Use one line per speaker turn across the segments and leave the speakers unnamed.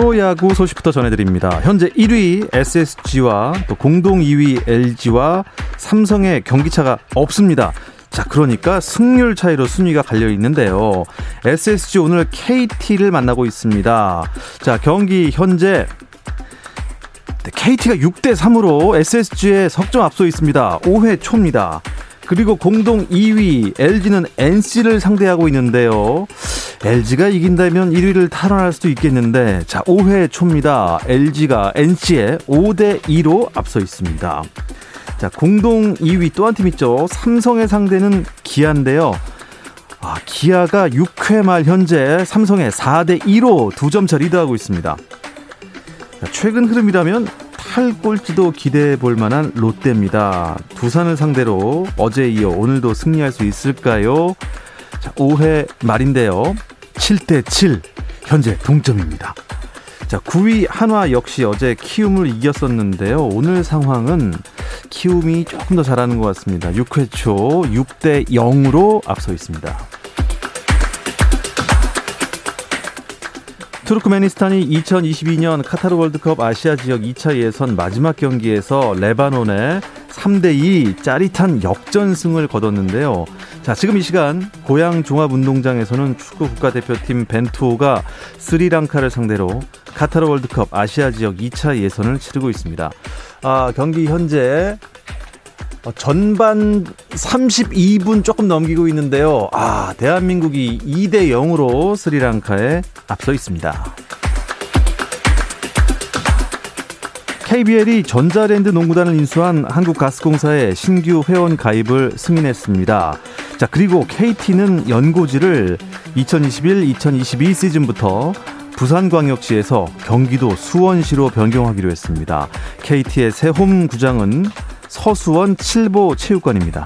프로야구 소식부터 전해드립니다. 현재 1위 SSG와 또 공동 2위 LG와 삼성의 경기차가 없습니다. 자, 그러니까 승률 차이로 순위가 갈려 있는데요. SSG 오늘 KT를 만나고 있습니다. 자, 경기 현재 KT가 6대 3으로 SSG에 석점 앞서 있습니다. 5회 초입니다. 그리고 공동 2위 LG는 NC를 상대하고 있는데요. LG가 이긴다면 1위를 탈환할 수도 있겠는데 자 5회 초입니다. LG가 NC에 5대 2로 앞서 있습니다. 자 공동 2위 또 한 팀 있죠. 삼성의 상대는 기아인데요. 아, 기아가 6회 말 현재 삼성의 4대 2로 두 점 차 리드하고 있습니다. 자, 최근 흐름이라면 탈꼴찌도 기대해 볼 만한 롯데입니다. 두산을 상대로 어제 이어 오늘도 승리할 수 있을까요? 자, 5회 말인데요. 7대 7. 현재 동점입니다. 자, 9위 한화 역시 어제 키움을 이겼었는데요. 오늘 상황은 키움이 조금 더 잘하는 것 같습니다. 6회 초 6대 0으로 앞서 있습니다. 투르크메니스탄이 2022년 카타르 월드컵 아시아 지역 2차 예선 마지막 경기에서 레바논에 3대2 짜릿한 역전승을 거뒀는데요. 자, 지금 이 시간 고양 종합운동장에서는 축구 국가대표팀 벤투호가 스리랑카를 상대로 카타르 월드컵 아시아 지역 2차 예선을 치르고 있습니다. 아, 경기 현재 어, 전반 32분 조금 넘기고 있는데요. 아, 대한민국이 2대 0으로 스리랑카에 앞서 있습니다. KBL이 전자랜드 농구단을 인수한 한국가스공사의 신규 회원 가입을 승인했습니다. 자, 그리고 KT는 연고지를 2021-2022 시즌부터 부산광역시에서 경기도 수원시로 변경하기로 했습니다. KT의 새 홈 구장은 서수원 칠보 체육관입니다.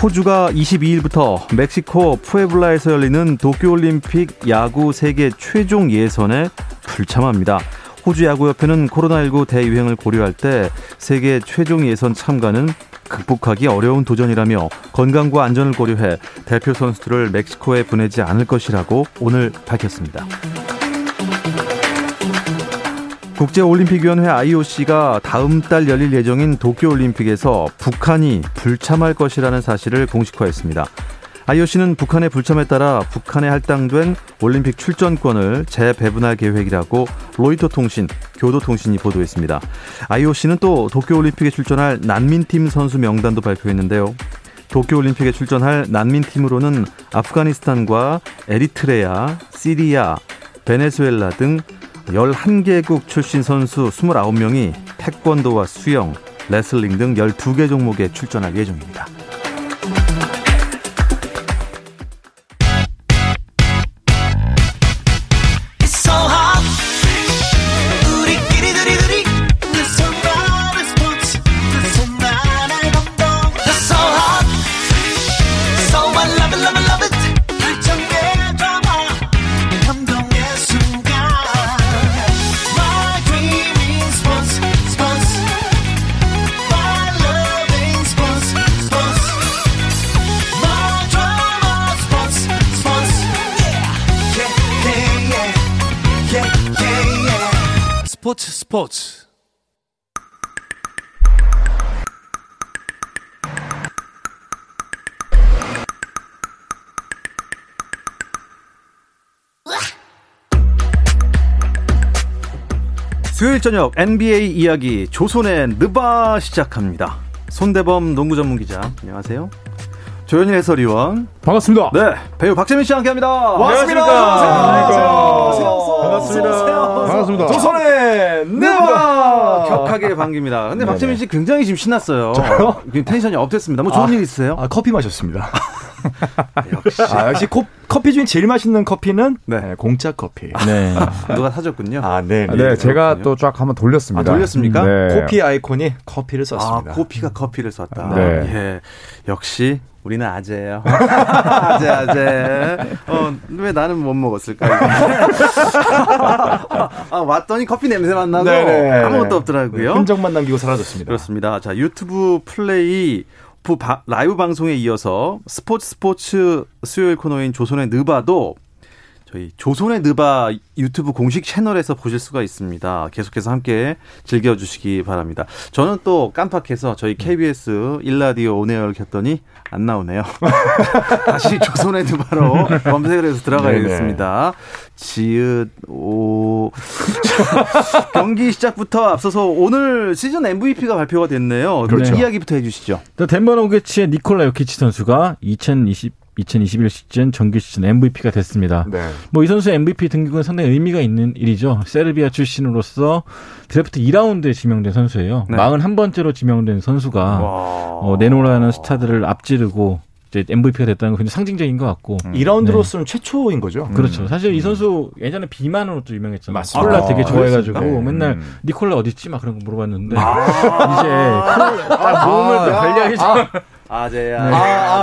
호주가 22일부터 멕시코 푸에블라에서 열리는 도쿄올림픽 야구 세계 최종 예선에 불참합니다. 호주 야구협회는 코로나19 대유행을 고려할 때 세계 최종 예선 참가는 극복하기 어려운 도전이라며 건강과 안전을 고려해 대표 선수들을 멕시코에 보내지 않을 것이라고 오늘 밝혔습니다. 국제올림픽위원회 IOC가 다음 달 열릴 예정인 도쿄올림픽에서 북한이 불참할 것이라는 사실을 공식화했습니다. IOC는 북한의 불참에 따라 북한에 할당된 올림픽 출전권을 재배분할 계획이라고 로이터 통신, 교도통신이 보도했습니다. IOC는 또 도쿄올림픽에 출전할 난민팀 선수 명단도 발표했는데요. 도쿄올림픽에 출전할 난민팀으로는 아프가니스탄과 에리트레아, 시리아, 베네수엘라 등 11개국 출신 선수 29명이 태권도와 수영, 레슬링 등 12개 종목에 출전할 예정입니다. 스포츠 스포츠 수요일 저녁 NBA 이야기 조선의 느바 시작합니다. 손대범 농구 전문 기자 안녕하세요. 조현일 해설위원.
반갑습니다.
네. 배우 박재민 씨와 함께 합니다.
반갑습니다. 반갑습니다. 반갑습니다.
조선의 네바 격하게 반깁니다. 근데 박재민 씨 굉장히 지금 신났어요.
저요?
텐션이 업됐습니다. 뭐 좋은
아,
일 있으세요?
아, 커피 마셨습니다.
역시.
아, 역시 코, 커피 중에 제일 맛있는 커피는
네.
네, 공짜 커피.
네.
누가 사줬군요.
아, 네.
네, 네 제가 또 쫙 한번 돌렸습니다.
아, 돌렸습니까?
네.
코피 아이콘이 커피를 썼습니다.
아, 코피가 커피를 썼다.
네.
예. 역시 우리는 아재예요. 아재 아재. 어, 왜 나는 못 먹었을까? 아, 왔더니 커피 냄새만 나고
네네.
아무것도 없더라고요.
흔적만 남기고 사라졌습니다.
그렇습니다. 자, 유튜브 플레이 부 바, 라이브 방송에 이어서 스포츠 스포츠 수요일 코너인 조선의 느바도 저희 조선의 느바 유튜브 공식 채널에서 보실 수가 있습니다. 계속해서 함께 즐겨주시기 바랍니다. 저는 또 깜빡해서 저희 KBS 일라디오 on air를 켰더니 안 나오네요. 다시 조선의 느바로 검색을 해서 들어가야겠습니다. 지읒 오 경기 시작부터 앞서서 오늘 시즌 MVP가 발표가 됐네요.
그렇죠.
이야기부터 해주시죠.
덴버 노게츠의 니콜라 요키치 선수가 2020 2021 시즌 정규 시즌 MVP가 됐습니다.
네.
뭐이 선수의 MVP 등극은 상당히 의미가 있는 일이죠. 세르비아 출신으로서 드래프트 2라운드에 지명된 선수예요.
네.
41번째로 지명된 선수가 어, 내노라는 스타들을 앞지르고 이제 MVP가 됐다는 건 굉장히 상징적인 것 같고.
음. 2라운드로서는 최초인 거죠.
그렇죠. 사실 이 선수 예전에 비만으로 또 유명했잖아요.
맞습니다.
콜라 되게
아,
좋아해가지고
그렇습니까?
맨날
음.
니콜라 어디 있지 막 그런 거 물어봤는데 이제 콜라 몸을 관리하기 전
아재야.
아,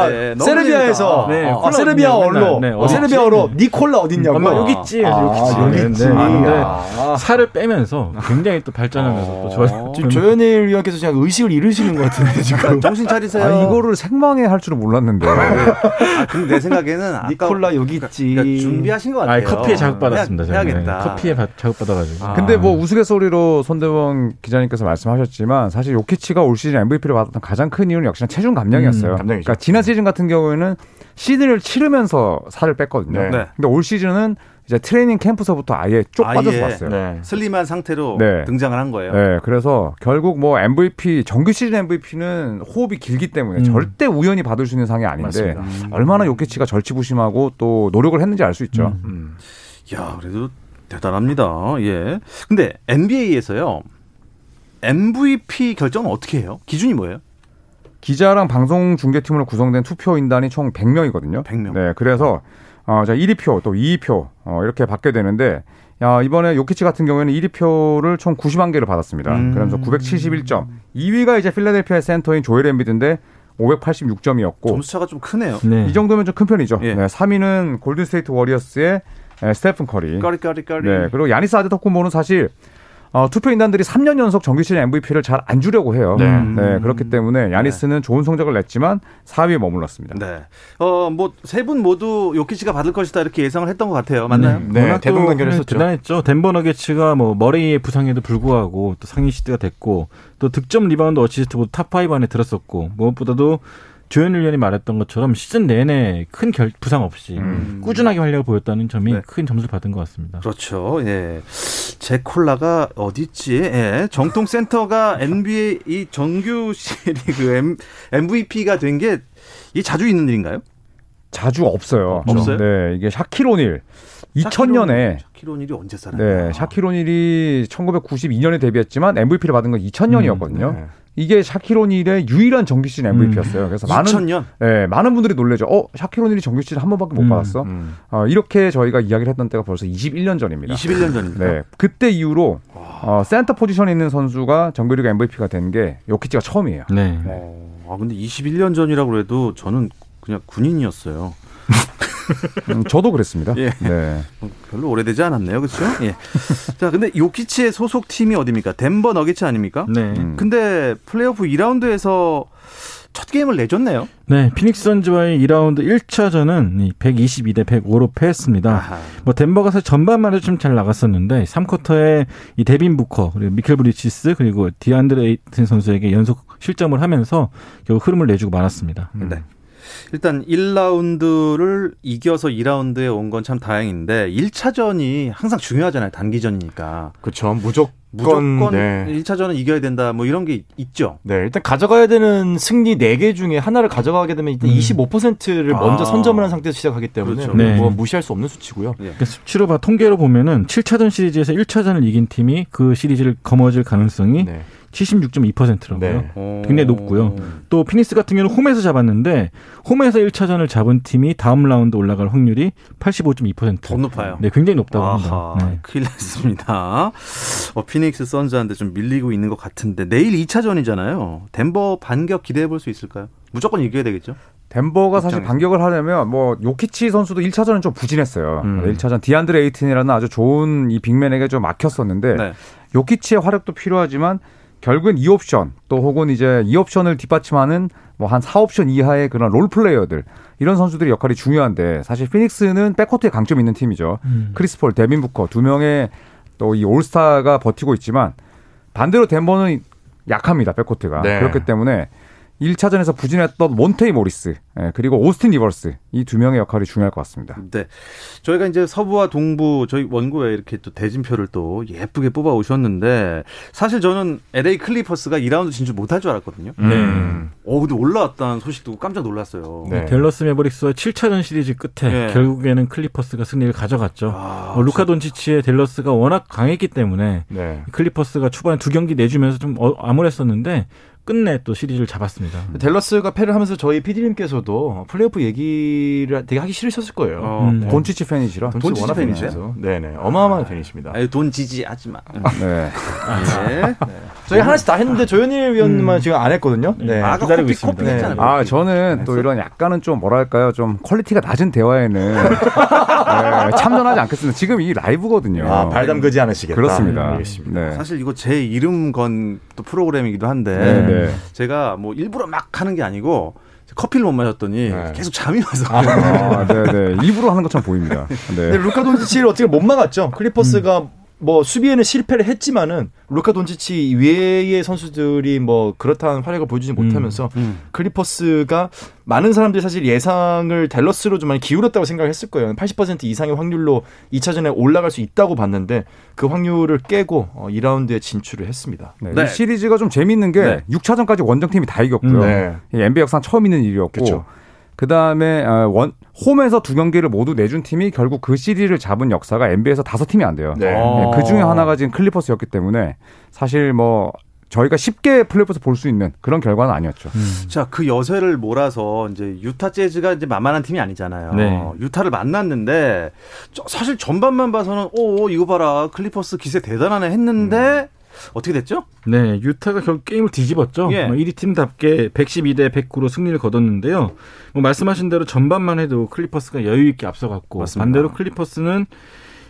아,
네, 너무
세르비아에서.
네,
아,
콜라
세르비아어로
어딨냐, 맨날. 네,
어? 세르비아어로 니콜라 어딨냐고.
엄마 여기 있지.
아,
여기 있지.
여기 있지.
네,
아.
살을 빼면서 굉장히 또 발전하면서 또 좋아요.
지금 조현일 위원께서 그냥 의식을 잃으시는 것 같은데 지금.
정신 차리세요.
아, 이거를 생방에 할 줄은 몰랐는데.
아, 근데 내 생각에는 아까
니콜라 여기 있지.
그러니까 준비하신 것 같아요.
아, 커피에 자극받았습니다.
해야.
네, 커피에 바- 자극받아가지고.
아.
근데 뭐 우스갯소리로 손대원 기자님께서 말씀하셨지만 사실 요키치가 올 시즌 MVP를 받았던 가장 큰 이유는 역시나 체중 감량 이었어요.
음, 감량이죠.
그러니까 지난 시즌 같은 경우에는 시즌을 치르면서 살을 뺐거든요.
네.
네.
근데 올 시즌은 이제 트레이닝 캠프서부터 아예 쪽
아예.
빠져서 왔어요. 네.
네.
슬림한 상태로
네.
등장을 한 거예요.
그래서 결국 뭐 MVP 정규 시즌 MVP는 호흡이 길기 때문에
음.
절대 우연히 받을 수 있는 상이 아닌데
맞습니다.
얼마나 요키치가 절치부심하고 또 노력을 했는지 알 수 있죠.
음.
음.
야, 그래도 대단합니다. 예. 근데 NBA에서요. MVP 결정은 어떻게 해요? 기준이 뭐예요?
기자랑 방송 중계팀으로 구성된 투표 인단이 총 100명이거든요.
100명.
네, 그래서 어, 자 1위표 또 2위표 어, 이렇게 받게 되는데 야, 이번에 요키치 같은 경우에는 1위표를 총 91개를 받았습니다.
음.
그러면서 971점. 2위가 이제 필라델피아 센터인 조엘 엠비드인데 586점이었고
점수 차가 좀 크네요.
네.
이 정도면 좀 큰 편이죠.
예.
네, 3위는 골든 스테이트 워리어스의 에, 스테픈 커리.
까리 까리 까리.
네, 그리고 야니스 아데토쿤보는 사실 어, 투표 인단들이 3년 연속 정규 시즌 MVP를 잘 안 주려고 해요.
네.
네, 그렇기 때문에 야니스는 좋은 성적을 냈지만 4위에 머물렀습니다.
네. 어, 뭐, 세 분 모두 요키치가 받을 것이다 이렇게 예상을 했던 것 같아요. 맞나요?
네,
워낙 또
대동단 결했었죠.
대단했죠. 덴버 너게츠가 뭐 머리의 부상에도 불구하고 또 상위 시드가 됐고 또 득점 리바운드 어시스트 모두 top 5 안에 들었었고 무엇보다도 조현일 위원이 말했던 것처럼 시즌 내내 큰 결, 부상 없이
음.
꾸준하게 활약을 보였다는 점이
네.
큰 점수를 받은 것 같습니다.
그렇죠. 예. 제 콜라가 어디 있지? 예. 정통 센터가 NBA 이 정규 시리그 MVP가 된 게 이게 자주 있는 일인가요?
자주 없어요.
없어요?
네, 이게 샤키로닐 2000년에
샤키로닐이 언제 살았나요?
네, 샤키로닐이 1992년에 데뷔했지만 MVP를 받은 건 2000년이었거든요.
네.
이게 샤키로닐의 유일한 정규 시즌 MVP였어요. 그래서 많은
2000년.
네, 많은 분들이 놀래죠. 어, 샤키로닐이 정규 시즌 한 번밖에 못
음,
받았어?
음.
어, 이렇게 저희가 이야기를 했던 때가 벌써 21년 전입니다.
21년 전입니다.
네, 그때 이후로 어, 센터 포지션에 있는 선수가 정규리그 MVP가 된 게 요키치가 처음이에요.
네.
어, 아 근데 21년 전이라고 해도 저는 그냥 군인이었어요.
음, 저도 그랬습니다.
예.
네.
어, 별로 오래되지 않았네요, 그렇죠? 예. 자, 근데 요키치의 소속 팀이 어디입니까? 덴버 너게츠 아닙니까?
네.
음.
근데 플레이오프 2라운드에서 첫 게임을 내줬네요.
네, 피닉스 선즈와의 2라운드 1차전은 122대 105로 패했습니다.
아하.
뭐 덴버가 사실 전반만 해도 좀 잘 나갔었는데 3쿼터에 이 데빈 부커 그리고 미켈 브리지스 그리고 디안드레 에이튼 선수에게 연속 실점을 하면서 결국 흐름을 내주고 말았습니다.
네. 일단 1라운드를 이겨서 2라운드에 온 건 참 다행인데 1차전이 항상 중요하잖아요. 단기전이니까.
그렇죠. 무조
무조건
네.
1차전은 이겨야 된다. 뭐 이런 게 있죠.
네, 일단 가져가야 되는 승리 4개 중에 하나를 가져가게 되면 일단
음.
25%를
아.
먼저 선점을 한 상태에서 시작하기 때문에
그렇죠.
네.
뭐 무시할 수 없는 수치고요.
그러니까 수치로 봐 통계로 보면은 7차전 시리즈에서 1차전을 이긴 팀이 그 시리즈를 거머쥘 가능성이
네.
76.2%라고요.
네.
어.
굉장히 높고요. 또 피닉스 같은 경우는 홈에서 잡았는데 홈에서 1차전을 잡은 팀이 다음 라운드 올라갈 확률이 85.2%.
더 높아요.
네, 굉장히 높다고
아하,
합니다. 네.
큰일 났습니다. 어, 피닉스 선즈한테 좀 밀리고 있는 것 같은데 내일 2차전이잖아요. 덴버 반격 기대해 볼 수 있을까요? 무조건 이겨야 되겠죠?
덴버가 사실
입장에서.
반격을 하려면 뭐 요키치 선수도 1차전은 좀 부진했어요.
음.
1차전 디안드레 에이튼이라는 아주 좋은 이 big man에게 좀 막혔었는데
네.
요키치의 화력도 필요하지만 결국은 2옵션 또 혹은 이제 2옵션을 뒷받침하는 뭐 한 4옵션 이하의 그런 role player들 이런 선수들의 역할이 중요한데 사실 피닉스는 백코트에 강점이 있는 팀이죠.
음.
크리스 폴, 데빈 부커 두 명의 또 이 올스타가 버티고 있지만 반대로 덴버는 약합니다. 백코트가.
네.
그렇기 때문에 1차전에서 부진했던 몬테 모리스 예, 그리고 오스틴 리버스 이 두 명의 역할이 중요할 것 같습니다.
네. 저희가 이제 서부와 동부 저희 원고에 이렇게 또 대진표를 또 예쁘게 뽑아 오셨는데 사실 저는 LA 클리퍼스가 2라운드 진출 못할 줄 알았거든요.
음.
어 근데 올라왔다는 소식 듣고 깜짝 놀랐어요.
네.
댈러스 메버릭스와 7차전 시리즈 끝에
네.
결국에는 클리퍼스가 승리를 가져갔죠.
아,
어, 루카 돈치치의 댈러스가 워낙 강했기 때문에
네.
클리퍼스가 초반에 두 경기 내주면서 좀 어, 암울했었는데 끝내 또 시리즈를 잡았습니다.
댈러스가 패를 하면서 저희 PD님께서도 플레이오프 얘기를 되게 하기 싫으셨을 거예요.
어,
음.
네.
돈치치 팬이시라.
돈치
돈치치
워낙
팬이세요?
팬이셔서. 네네. 어마어마한 팬이십니다.
아유, 돈치치 하지 마.
네.
네.
저희 하나씩 다 했는데 조현일 위원만 지금 안 했거든요. 네.
아까
기다리고
커피,
있습니다.
커피 했잖아요.
아. 저는 또 이런 약간은 좀 뭐랄까요. 좀 quality가 낮은 대화에는 네, 참전하지 않겠습니다. 지금 이 라이브거든요.
아, 발 담그지 않으시겠다.
그렇습니다.
알겠습니다.
네.
사실 이거 제 이름 건 또 프로그램이기도 한데
네, 네.
제가 뭐 일부러 막 하는 게 아니고 커피를 못 마셨더니
네.
계속 잠이 와서
아, 네, 네. 일부러 하는 것처럼 보입니다.
근데
네.
루카 돈치치를 어떻게 못 막았죠. 클리퍼스가 뭐 수비에는 실패를 했지만은 루카 돈치치 외의 선수들이 뭐 그렇다할 활약을 보여주지 못하면서
음.
클리퍼스가 많은 사람들이 사실 예상을 댈러스로 좀 많이 기울였다고 생각했을 거예요. 80% 이상의 확률로 2차전에 올라갈 수 있다고 봤는데 그 확률을 깨고 어, 2라운드에 진출을 했습니다.
네,
네.
이 시리즈가 좀 재밌는 게
네.
6차전까지 원정팀이 다 이겼고요.
네.
이 NBA 역상 처음 있는 일이었고.
그쵸.
그 다음에 어, 원 홈에서 두 경기를 모두 내준 팀이 결국 그 시리를 잡은 역사가 NBA에서 다섯 팀이 안 돼요.
네.
어.
그 중에 하나가 지금 클리퍼스였기 때문에 사실 뭐 저희가 쉽게 플레이오프에서 볼 수 있는 그런 결과는 아니었죠.
자, 그 여세를 몰아서 이제 유타 재즈가 이제 만만한 팀이 아니잖아요.
네.
유타를 만났는데 저- 사실 전반만 봐서는 오 이거 봐라 클리퍼스 기세 대단하네 했는데 어떻게 됐죠?
네, 유타가 결국 게임을 뒤집었죠.
예.
뭐 1위 팀답게 112대 109로 승리를 거뒀는데요. 뭐 말씀하신 대로 전반만 해도 클리퍼스가 여유 있게 앞서갔고. 반대로 클리퍼스는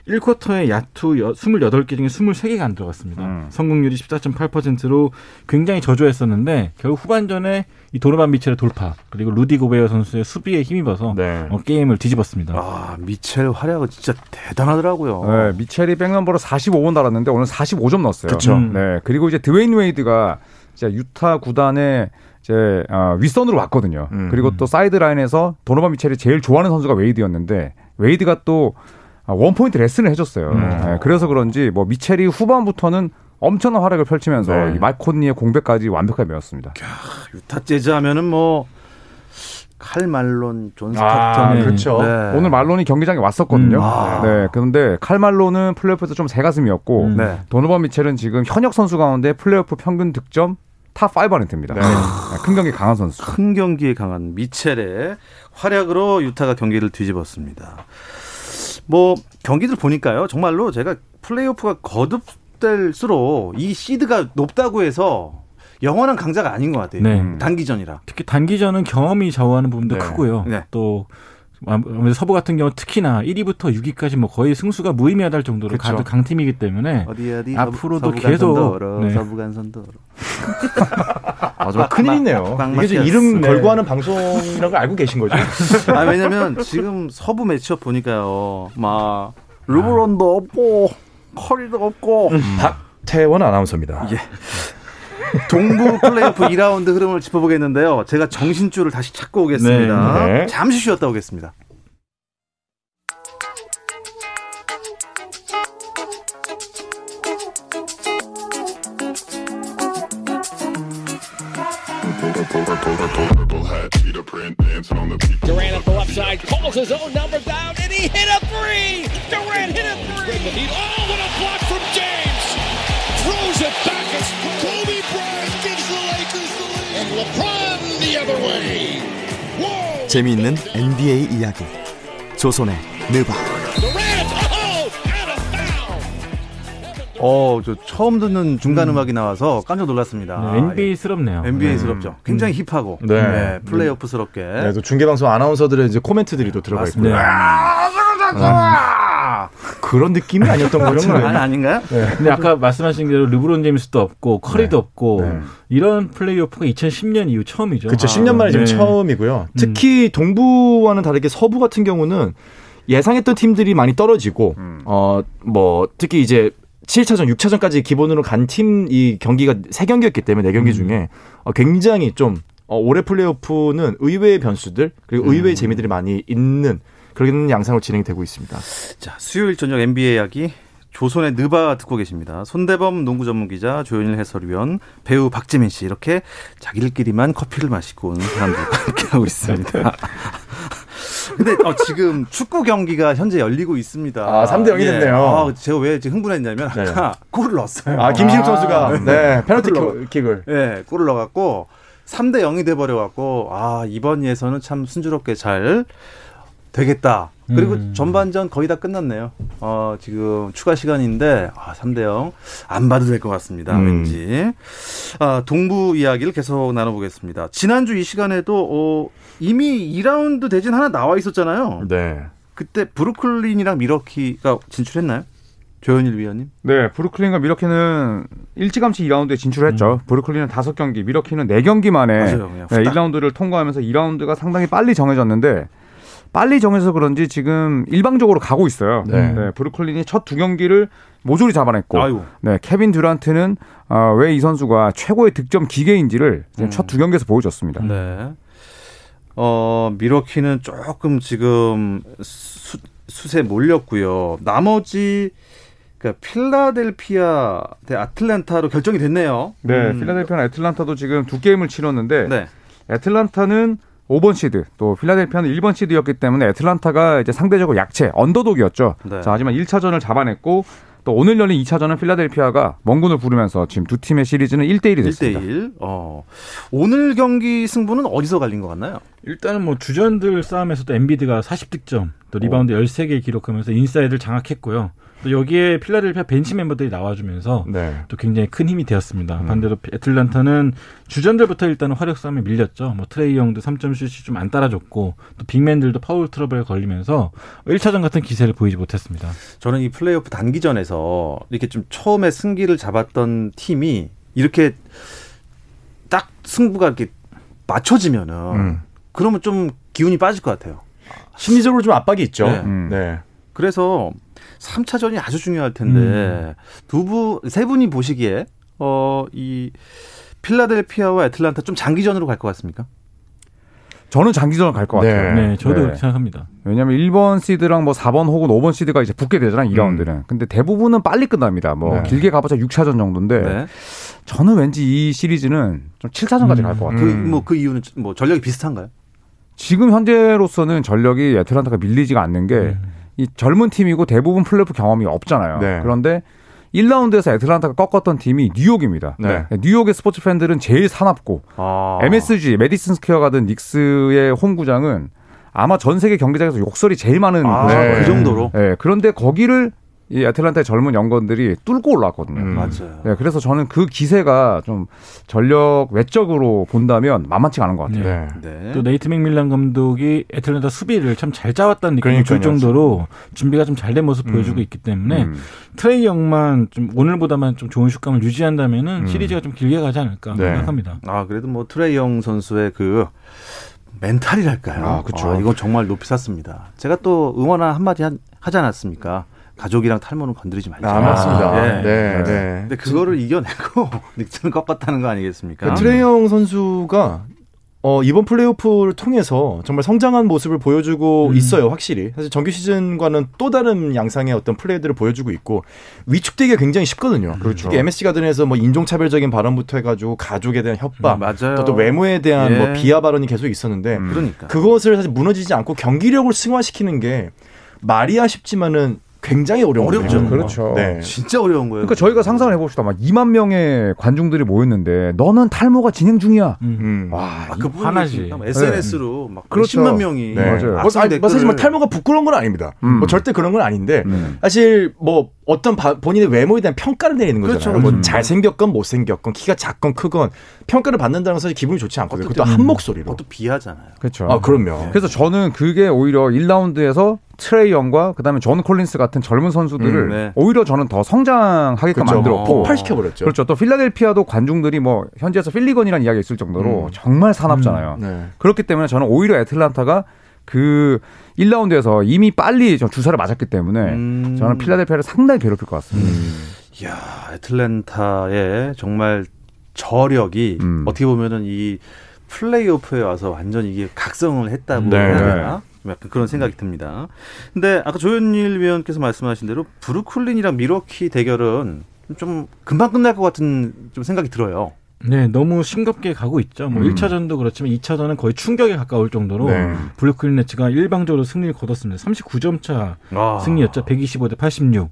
1쿼터에 야투 여- 28개 중에 23개가 안 들어갔습니다.
음.
성공률이 14.8%로 굉장히 저조했었는데 결국 후반전에 이 도노반 미첼의 돌파 그리고 루디 고베어 선수의 수비에 힘입어서
네.
어, 게임을 뒤집었습니다.
아 미첼 활약은 진짜 대단하더라고요.
네, 미첼이 백넘버로 45번 달았는데 오늘 45점 넣었어요.
그쵸.
음.
네, 그리고 이제 드웨인 웨이드가 이제 유타 구단의 이제 어, 윗선으로 왔거든요.
음.
그리고 또 사이드 라인에서 도노반 미첼이 제일 좋아하는 선수가 웨이드였는데 웨이드가 또 아, 원포인트 레슨을 해줬어요.
음.
네, 그래서 그런지 뭐 미첼이 후반부터는 엄청난 활약을 펼치면서
네.
이 마이크 콘리의 공백까지 완벽하게 메웠습니다.
유타 재즈 하면은 뭐 칼 말론, 존
아,
스탁턴,
그렇죠.
네.
오늘 말론이 경기장에 왔었거든요.
음.
아.
네, 그런데 칼 말론은 플레이오프에서 좀 새가슴이었고
음.
네.
도노반 미첼은 지금 현역 선수 가운데 플레이오프 평균 득점 top 5 안에 듭니다.
네.
네, 큰 경기 강한 선수.
큰 경기에 강한 미첼의 활약으로 유타가 경기를 뒤집었습니다. 뭐 경기들 보니까요, 정말로 제가 플레이오프가 거듭될수록 이 시드가 높다고 해서 영원한 강자가 아닌 것 같아요.
네.
단기전이라.
특히 단기전은 경험이 좌우하는 부분도
네.
크고요.
네.
또 아무래도 서부 같은 경우 특히나 1위부터 6위까지 뭐 거의 승수가 무의미하다 할 정도로
그쵸.
가도 강팀이기 때문에
어디 어디
앞으로도
서부,
계속,
서부간선도로,
네.
서부 간선도로.
아, 저 큰일이네요.
꽉
이게 좀. 이름
네.
걸고 하는 방송이라는 걸 알고 계신 거죠?
아 왜냐면 지금 서부 매치업 보니까요, 막 르브론도 없고 커리도 없고
박태원 아나운서입니다.
예. 동부 플레이오프 2라운드 흐름을 짚어보겠는데요. 제가 정신줄을 다시 찾고 오겠습니다.
네.
잠시 쉬었다 오겠습니다.
Durant at the left side calls his own number down and he hit a three. Durant hit a three. Oh, what a block from James. Throws it back. Kobe
재미있는 NBA 이야기 조선의 느바.
Oh.
어, 저 처음 듣는 중간 음. 악이 나와서 깜짝 놀랐습니다.
네, NBA스럽네요.
NBA스럽죠. 굉장히 힙하고
네.
네, 플레이오프스럽게.
네, 또 중계방송 아나운서들의 이제 코멘트들이 또 들어가 있고요.
네.
그런 느낌이 아니었던
건
같은데.
아닌가요?
근데 아까 말씀하신 대로 르브론 제임스도 없고 커리도 없고
네.
이런 플레이오프가 2010년 이후 처음이죠.
그렇죠. 10년 만에 지금
네.
처음이고요. 특히 동부와는 다르게 서부 같은 경우는 예상했던 팀들이 많이 떨어지고 어뭐 특히 이제 7차전, 6차전까지 기본으로 간 팀 이 경기가 세 경기였기 때문에 네 경기 중에 어, 굉장히 좀 어, 올해 플레이오프는 의외의 변수들 그리고 의외의 재미들이 많이 있는 그런 양상으로 진행이 되고 있습니다.
자, 수요일 저녁 NBA 이야기 조선의 느바 듣고 계십니다. 손대범 농구 전문 기자, 조현일 해설위원, 배우 박재민 씨 이렇게 자기들끼리만 커피를 마시고 오는 사람들과 함께하고 있습니다. 근데 어, 지금 축구 경기가 현재 열리고 있습니다.
아, 3대 0이 됐네요.
아, 제가 왜 지금 흥분했냐면 아까 골을 넣었어요.
아, 김신욱 선수가 네, 페널티. 킥을
네, 골을 넣어 갖고 3대 0이 돼 버려 갖고 아 이번 예선은 참 순조롭게 잘 되겠다. 그리고
음.
전반전 거의 다 끝났네요. 어, 지금 추가 시간인데 아, 3대 0. 안 봐도 될 것 같습니다.
음.
왠지. 아, 동부 이야기를 계속 나눠보겠습니다. 지난주 이 시간에도 어, 이미 2라운드 대진 하나 나와 있었잖아요.
네.
그때 브루클린이랑 미러키가 진출했나요? 조현일 위원님?
네, 브루클린과 미러키는 일찌감치 2라운드에 진출했죠. 브루클린은 5경기, 미러키는 4경기 만에
맞아요.
네,
후딱.
1라운드를 통과하면서 2라운드가 상당히 빨리 정해졌는데 빨리 정해서 그런지 지금 일방적으로 가고 있어요.
네.
네, 브루클린이 첫 두 경기를 모조리 잡아냈고
아이고.
네, 케빈 듀란트는 어, 왜 이 선수가 최고의 득점 기계인지를
음.
첫두 경기에서 보여줬습니다.
네. 어, 미러키는 조금 지금 수, 수세 몰렸고요. 나머지 그러니까 필라델피아 대 아틀란타로 결정이 됐네요.
네,
음.
필라델피아나 애틀란타도 지금 두 게임을 치렀는데
네.
애틀란타는 5번 시드, 또 필라델피아는 1번 시드였기 때문에 애틀란타가 이제 상대적으로 약체, underdog이었죠.
네.
자, 하지만 1차전을 잡아냈고 또 오늘 열린 2차전은 필라델피아가 멍군을 부르면서 지금 두 팀의 시리즈는 1대 1이 됐습니다.
1대 1. 어. 오늘 경기 승부는 어디서 갈린 것 같나요?
일단은 뭐 주전들 싸움에서도 엠비드가 40득점, 또 리바운드 13개 기록하면서 인사이드를 장악했고요. 또 여기에 필라델피아 벤치 멤버들이 나와주면서
네.
또 굉장히 큰 힘이 되었습니다. 반대로 애틀란타는 주전들부터 일단은 화력 싸움에 밀렸죠. 뭐 트레이 형도 3점 슛이 좀 안 따라줬고 또 빅맨들도 파울 트러블에 걸리면서 1차전 같은 기세를 보이지 못했습니다.
저는 이 플레이오프 단기전에서 이렇게 좀 처음에 승기를 잡았던 팀이 이렇게 딱 승부가 이렇게 맞춰지면은
음.
그러면 좀 기운이 빠질 것 같아요.
심리적으로 좀 압박이 있죠.
네.
음.
네.
그래서 3차전이 아주 중요할 텐데 두분세 분이 보시기에 어이 필라델피아와 애틀란타 좀 장기전으로 갈 것 같습니까?
저는 장기전을 갈것
네.
같아요.
네, 저도
네.
그렇게 생각합니다.
왜냐하면 1번 시드랑 뭐 4번 혹은 5번 시드가 이제 붙게 되잖아요. 2라운드는.
음.
근데 대부분은 빨리 끝납니다. 뭐
네.
길게 가봤자 6차전 정도인데
네.
저는 왠지 이 시리즈는 좀 7차전까지
음.
갈것 같아요.
그
음.
뭐그 이유는 뭐 전력이 비슷한가요?
지금 현재로서는 전력이 애틀란타가 밀리지가 않는 게 이 젊은 팀이고 대부분 플레이오프 경험이 없잖아요.
네.
그런데 1라운드에서 애틀란타가 꺾었던 팀이 뉴욕입니다.
네.
뉴욕의 스포츠 팬들은 제일 사납고
아.
MSG 메디슨 스퀘어 가든 닉스의 홈구장은 아마 전 세계 경기장에서 욕설이 제일 많은
아. 그 정도로.
네, 그런데 거기를 이 애틀란타의 젊은 영건들이 뚫고 올라왔거든요.
음.
맞아요.
네, 그래서 저는 그 기세가 좀 전력 외적으로 본다면 만만치가 않은 것 같아요.
네.
네.
또 네이트 맥밀란 감독이 애틀란타 수비를 참 잘 짜왔다는 느낌이 들. 정도로 준비가 좀 잘 된 모습 보여주고 있기 때문에
음.
트레이 영만 좀 오늘보다만 좀 좋은 슛감을 유지한다면은 시리즈가 좀 길게 가지 않을까
네.
생각합니다.
아 그래도 뭐 트레이 영 선수의 그 멘탈이랄까요?
아, 그쵸.
이건 정말 높이 샀습니다. 제가 또 응원 한마디 한- 하지 않았습니까? 가족이랑 탈모는 건드리지 말자.
아, 맞습니다.
예.
네, 네.
근데 그거를 이겨내고 닉슨을 꺾었다는 거 아니겠습니까?
그 트레이영 선수가 어, 이번 플레이오프를 통해서 정말 성장한 모습을 보여주고
음.
있어요, 확실히. 사실 정규 시즌과는 또 다른 양상의 어떤 플레이들을 보여주고 있고 위축되기가 굉장히 쉽거든요.
그렇죠.
특히 MSG 가든에서 뭐 인종차별적인 발언부터 해가지고 가족에 대한 협박,
음, 맞아요.
또, 또 외모에 대한
예.
뭐 비하 발언이 계속 있었는데
음.
그러니까.
그것을 사실 무너지지 않고 경기력을 승화시키는 게 말이 아쉽지만은 굉장히 어려운
어렵죠.
거죠.
그렇죠.
네.
진짜 어려운 거예요.
그러니까 저희가 상상을 해봅시다. 막 2만 명의 관중들이 모였는데 너는 탈모가 진행 중이야.
음.
음.
와,
아, 그
화나지.
SNS로 막
그렇죠.
10만 명이
네.
맞아요.
뭐, 아니,
댓글을
사실 뭐 탈모가 부끄러운 건 아닙니다.
음.
뭐 절대 그런 건 아닌데
음.
사실 뭐 어떤 바- 본인의 외모에 대한 평가를 내리는 거잖아요.
그렇죠,
뭐
그렇죠.
잘생겼건 못생겼건 키가 작건 크건 평가를 받는다는 건 사실 기분이 좋지 않거든요. 그것도 한 목소리로.
그것도 비하잖아요.
그렇죠.
아 그럼요.
그래서 저는 그게 오히려 1라운드에서 트레이 영과 그다음에 존 콜린스 같은 젊은 선수들을
음, 네.
오히려 저는 더 성장하게끔
그렇죠.
만들었고
폭발시켜 버렸죠.
그렇죠. 또 필라델피아도 관중들이 뭐 현지에서 필리건이라는 이야기가 있을 정도로
음.
정말 사납잖아요.
네.
그렇기 때문에 저는 오히려 애틀란타가 그 1라운드에서 이미 빨리 저 주사를 맞았기 때문에
음.
저는 필라델피아를 상당히 괴롭힐 것 같습니다.
이야, 애틀랜타의 정말 저력이
음.
어떻게 보면은 이 플레이오프에 와서 완전 이게 각성을 했다고
네.
해야 되나? 좀 약간 그런 생각이 듭니다. 근데 아까 조현일 위원께서 말씀하신 대로 브루클린이랑 밀워키 대결은 좀 금방 끝날 것 같은 좀 생각이 들어요.
네, 너무 싱겁게 가고 있죠. 뭐
음.
1차전도 그렇지만 2차전은 거의 충격에 가까울 정도로
네.
브루클린 네츠가 일방적으로 승리를 거뒀습니다. 39점 차
아.
승리였죠. 125대 86.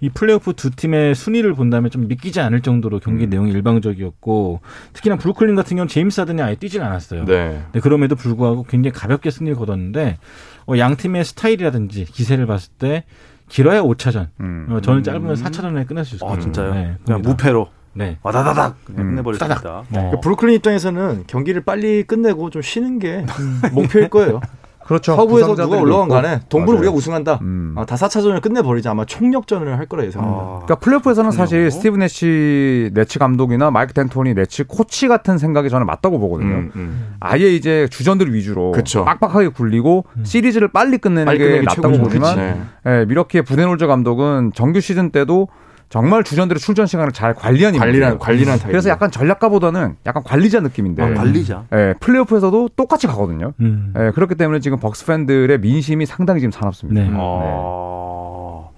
이 플레이오프 두 팀의 순위를 본다면 좀 믿기지 않을 정도로 경기 내용이 일방적이었고 특히나 브루클린 같은 경우는 제임스 하든이 아예 뛰질 않았어요.
네.
네, 그럼에도 불구하고 굉장히 가볍게 승리를 거뒀는데 어, 양 팀의 스타일이라든지 기세를 봤을 때 길어야 5차전.
음.
어, 저는 짧으면 4차전에 끝날 수 있을 것
아,
같아요.
진짜요?
네.
무패로
네.
와다다닥 그냥
음.
끝내버렸습니다.
네.
그러니까 브루클린 입장에서는 경기를 빨리 끝내고 좀 쉬는 게 목표일 거예요.
그렇죠.
서부에서 누가 올라간. 간에 동부는
맞아요.
우리가 우승한다.
음.
아, 다 4차전을 끝내버리자 아마 총력전을 할 거라 예상합니다.
아,
그러니까 플레이오프에서는
그렇군요.
사실 스티브 내시 네츠 감독이나 마이크 댄토니 네츠 코치 같은 생각이 저는 맞다고 보거든요.
음, 음.
아예 이제 주전들 위주로
그쵸.
빡빡하게 굴리고 시리즈를 빨리 끝내는
빨리
게 낫다고
최고죠.
보지만. 예, 밀워키의 부덴홀저 감독은 정규 시즌 때도 정말 주전들의 출전 시간을 잘 관리한
관리란. 관리란 타입.
그래서 약간 전략가보다는 약간 관리자 느낌인데
아, 관리자.
예, 플레이오프에서도 똑같이 가거든요.
음.
예, 그렇기 때문에 지금 벅스 팬들의 민심이 상당히 지금 사납습니다.
네.
아.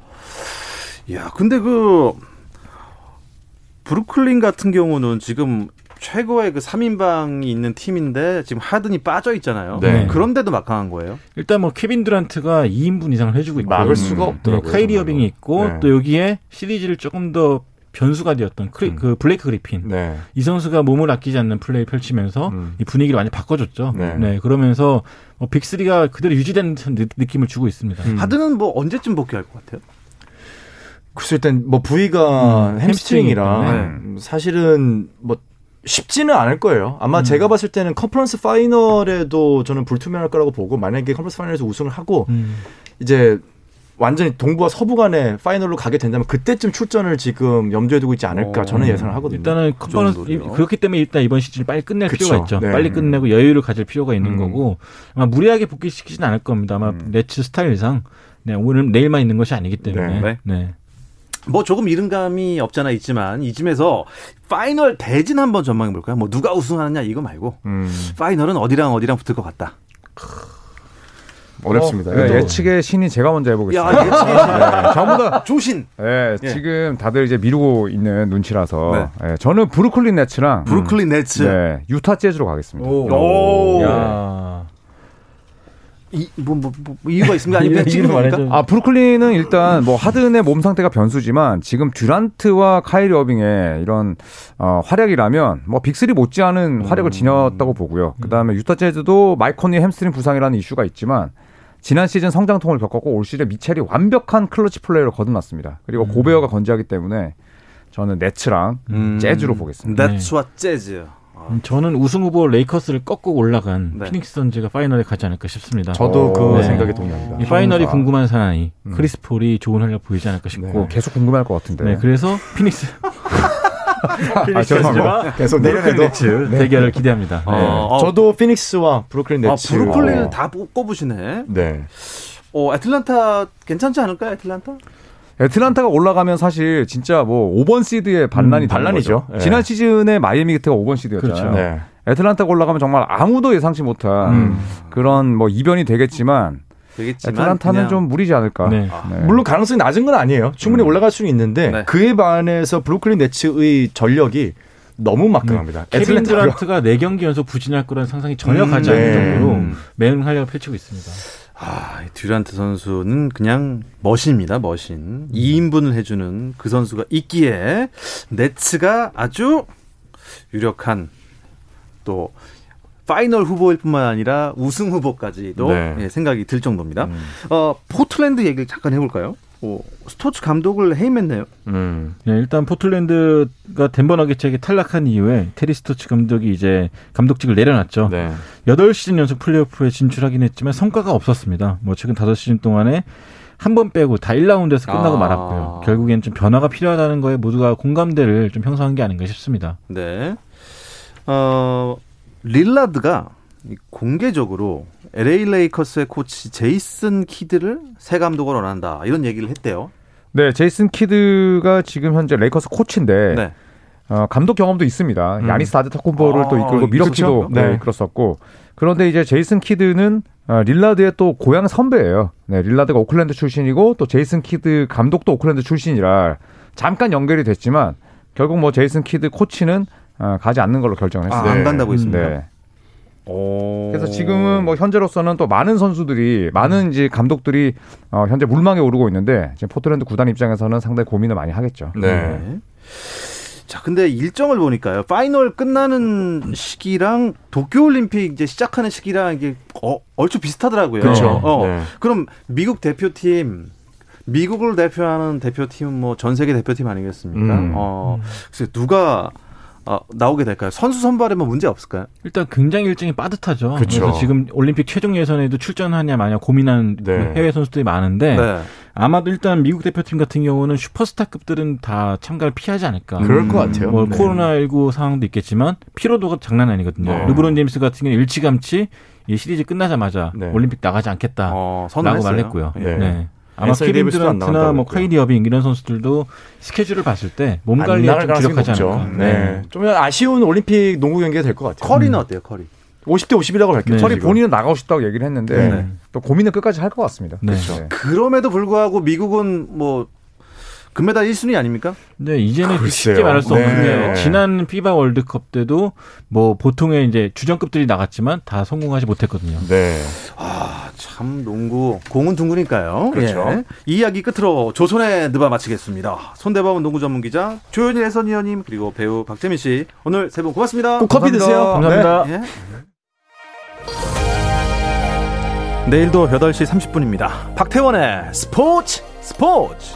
야, 근데 그 브루클린 같은 경우는 지금 최고의 그 3인방이 있는 팀인데 지금 하든이 빠져 있잖아요.
네.
그런데도 막 강한 거예요.
일단 뭐 케빈 듀란트가 2인분 이상을 해주고 있고
막을 수가
네,
없더라고요.
카이리
정말로.
어빙이 있고
네.
또 여기에 시리즈를 조금 더 변수가 되었던 크리,
음.
그 블레이크 그리핀
네.
이 선수가 몸을 아끼지 않는 플레이 펼치면서
음.
이 분위기를 많이 바꿔줬죠.
네.
네, 그러면서 뭐 빅3가 그대로 유지되는 느- 느낌을 주고 있습니다.
음.
하든은 뭐 언제쯤 복귀할 것 같아요?
글쎄 일단 뭐 부위가
음,
햄스트링이라
햄스트링이기
음, 사실은 뭐 쉽지는 않을 거예요. 아마 제가 봤을 때는 컨퍼런스 파이널에도 저는 불투명할 거라고 보고 만약에 컨퍼런스 파이널에서 우승을 하고
음.
이제 완전히 동부와 서부 간의 파이널로 가게 된다면 그때쯤 출전을 지금 염두에 두고 있지 않을까
어,
저는 예상을 하거든요.
일단은 컨퍼런스
정도로요?
그렇기 때문에 일단 이번 시즌을 빨리 끝낼
그쵸.
필요가 있죠.
네.
빨리 끝내고 여유를 가질 필요가 있는
음.
거고 아마 무리하게 복귀시키지는 않을 겁니다. 아마
음.
네츠 스타일상 네, 오늘 내일만 있는 것이 아니기 때문에
네.
네.
뭐 조금 이른감이 없잖아 있지만 이쯤에서 파이널 대진 한번 전망해 볼까요? 뭐 누가 우승하느냐 이거 말고
음,
파이널은 어디랑 어디랑 붙을 것 같다.
어렵습니다.
예,
이것도
예측의 신이 제가 먼저 해보겠습니다.
야, 예측의 신.
네, 전부 다
조신.
예,
예.
지금 다들 이제 미루고 있는 눈치라서 예, 저는 브루클린 네츠랑
브루클린 네츠.
네, 유타 재즈로 가겠습니다.
오.
야.
이, 뭐, 뭐, 뭐, 뭐 이유가 있습니까? 아니면 그냥 겁니까?
말해줘.
아 브루클린은 일단 뭐 하든의 몸 상태가 변수지만 지금 듀란트와 카이리 어빙의 이런 어, 활약이라면 뭐 빅3 못지않은 활약을 지녔다고 보고요. 그다음에 유타 재즈도 마이크 콘리 햄스트링 부상이라는 이슈가 있지만 지난 시즌 성장통을 겪었고 올 시즌 미첼이 완벽한 클러치 플레이를 거듭났습니다. 그리고 고베어가 건재하기 때문에 저는 네츠랑
음.
재즈로 보겠습니다.
네츠와 재즈. 아,
음, 저는 우승 후보 레이커스를 꺾고 올라간
네.
피닉스 선즈가 파이널에 가지 않을까 싶습니다.
저도 그
네.
생각에 동의합니다.
이 파이널이
형사.
궁금한 사나이 크리스 폴이 좋은 활약 보이지 않을까 싶고
뭐 계속 궁금할 것 같은데.
네, 그래서 피닉스
아, 죄송합니다.
계속
브루클린
내려내도
네츠 대결을 기대합니다.
어,
네.
어,
저도 피닉스와 브루클린
아,
네츠.
브루클린을
어.
다 뽑- 꼽으시네.
네.
어, 애틀란타 괜찮지 않을까요, 애틀란타?
애틀란타가 올라가면 사실 진짜 뭐 5번 시드의 반란이
음, 반란이죠. 예.
지난 시즌에 마이애미 히트가 5번 시드였잖아요.
그렇죠.
네.
애틀란타가 올라가면 정말 아무도 예상치 못한
음.
그런 뭐 이변이 되겠지만
되겠지만
애틀란타는
그냥
좀 무리지 않을까.
네.
네.
물론 가능성이 낮은 건 아니에요. 충분히 올라갈 수는 있는데
네.
그에 반해서 브루클린 네츠의 전력이 너무 막강합니다.
케빈
애틀랜타가-
드란트가 4경기 연속 부진할 거라는 상상이 전혀
음,
가지 않을
네.
정도로
음.
매운 활약을 펼치고 있습니다.
아, 이 듀란트 선수는 그냥 머신입니다, 머신. 2인분을 해주는 그 선수가 있기에 네츠가 아주 유력한 또 파이널 후보일 뿐만 아니라 우승 후보까지도
네.
예, 생각이 들 정도입니다. 어, 포틀랜드 얘기를 잠깐 해볼까요? 어, 스토츠 감독을 해임했네요.
음.
네, 일단 포틀랜드가 덴버 너기츠에게 탈락한 이후에 테리 스토츠 감독이 이제 감독직을 내려놨죠.
네.
8시즌 연속 플레이오프에 진출하긴 했지만 성과가 없었습니다. 뭐 최근 5시즌 동안에 한 번 빼고 다 1라운드에서 끝나고
아.
말았고요. 결국엔 좀 변화가 필요하다는 거에 모두가 공감대를 좀 형성한 게 아닌가 싶습니다.
네. 어, 릴라드가 이 공개적으로 LA 레이커스의 코치 제이슨 키드를 새 감독으로 원한다. 이런 얘기를 했대요.
네, 제이슨 키드가 지금 현재 레이커스 코치인데
네.
어, 감독 경험도 있습니다.
음.
야니스 아데토쿤보를 또
아,
이끌고 밀워키도. 네.
네.
이끌었었고 그런데 이제 제이슨 키드는 어, 릴라드의 또 고향 선배예요. 네, 릴라드가 오클랜드 출신이고 또 제이슨 키드 감독도 오클랜드 출신이라 잠깐 연결이 됐지만 결국 뭐 제이슨 키드 코치는 어, 가지 않는 걸로 결정을
아,
했어요.
안
네.
간다고 했습니다.
네.
오.
그래서 지금은 뭐 현재로서는 또 많은 선수들이 많은 이제 감독들이 어, 현재 물망에 오르고 있는데 지금 포트랜드 구단 입장에서는 상당히 고민을 많이 하겠죠.
네.
네. 자, 근데 일정을 보니까요. 파이널 끝나는 시기랑 도쿄올림픽 이제 시작하는 시기랑 이게 어, 얼추 비슷하더라고요.
그렇죠.
어.
네.
그럼 미국 대표팀 미국을 대표하는 대표팀은 뭐 전 세계 대표팀 아니겠습니까?
음.
어, 그래서 누가 어, 나오게 될까요? 선수 선발에 뭐 문제 없을까요?
일단 굉장히 일정이 빠듯하죠.
그쵸.
래서 지금 올림픽 최종 예선에도 출전하냐 마냐 고민한
네.
해외 선수들이 많은데
네.
아마도 일단 미국 대표팀 같은 경우는 슈퍼스타급들은 다 참가를 피하지 않을까.
그럴 것 같아요.
뭐
네.
코로나19 상황도 있겠지만 피로도가 장난 아니거든요.
네.
르브론 제임스 같은 경우는 일찌감치 이 시리즈 끝나자마자
네.
올림픽 나가지 않겠다.
어,
라고. 말했고요.
예.
네. 아마 케빈 듀란트나 뭐. 카이리 어빙 이런 선수들도 스케줄을 봤을 때몸 관리에 좀 주력하지. 않을까.
네. 좀 아쉬운 올림픽 농구 경기가 될 것 같아요.
커리는 어때요, 커리?
50대 50이라고 밝혔죠.
네.
커리
지금.
본인은 나가고 싶다고 얘기를 했는데
네.
또 고민은 끝까지 할 것 같습니다.
네.
네.
그럼에도 불구하고 미국은 뭐 금메달 1순위 아닙니까?
네, 이제는
글쎄요.
쉽게 말할 수 없는
네.
게 지난 FIBA 월드컵 때도 뭐 보통의 이제 주전급들이 나갔지만 다 성공하지 못했거든요.
네.
아, 참 농구 공은 둥그니까요.
그렇죠.
예. 이 이야기 끝으로 조선의 느바 마치겠습니다. 손대범 농구 전문 기자 조현일 해설위원님 그리고 배우 박재민 씨 오늘 세 분 고맙습니다.
꼭 커피 드세요.
감사합니다.
예. 내일도 8시 30분입니다. 박태원의 스포츠 스포츠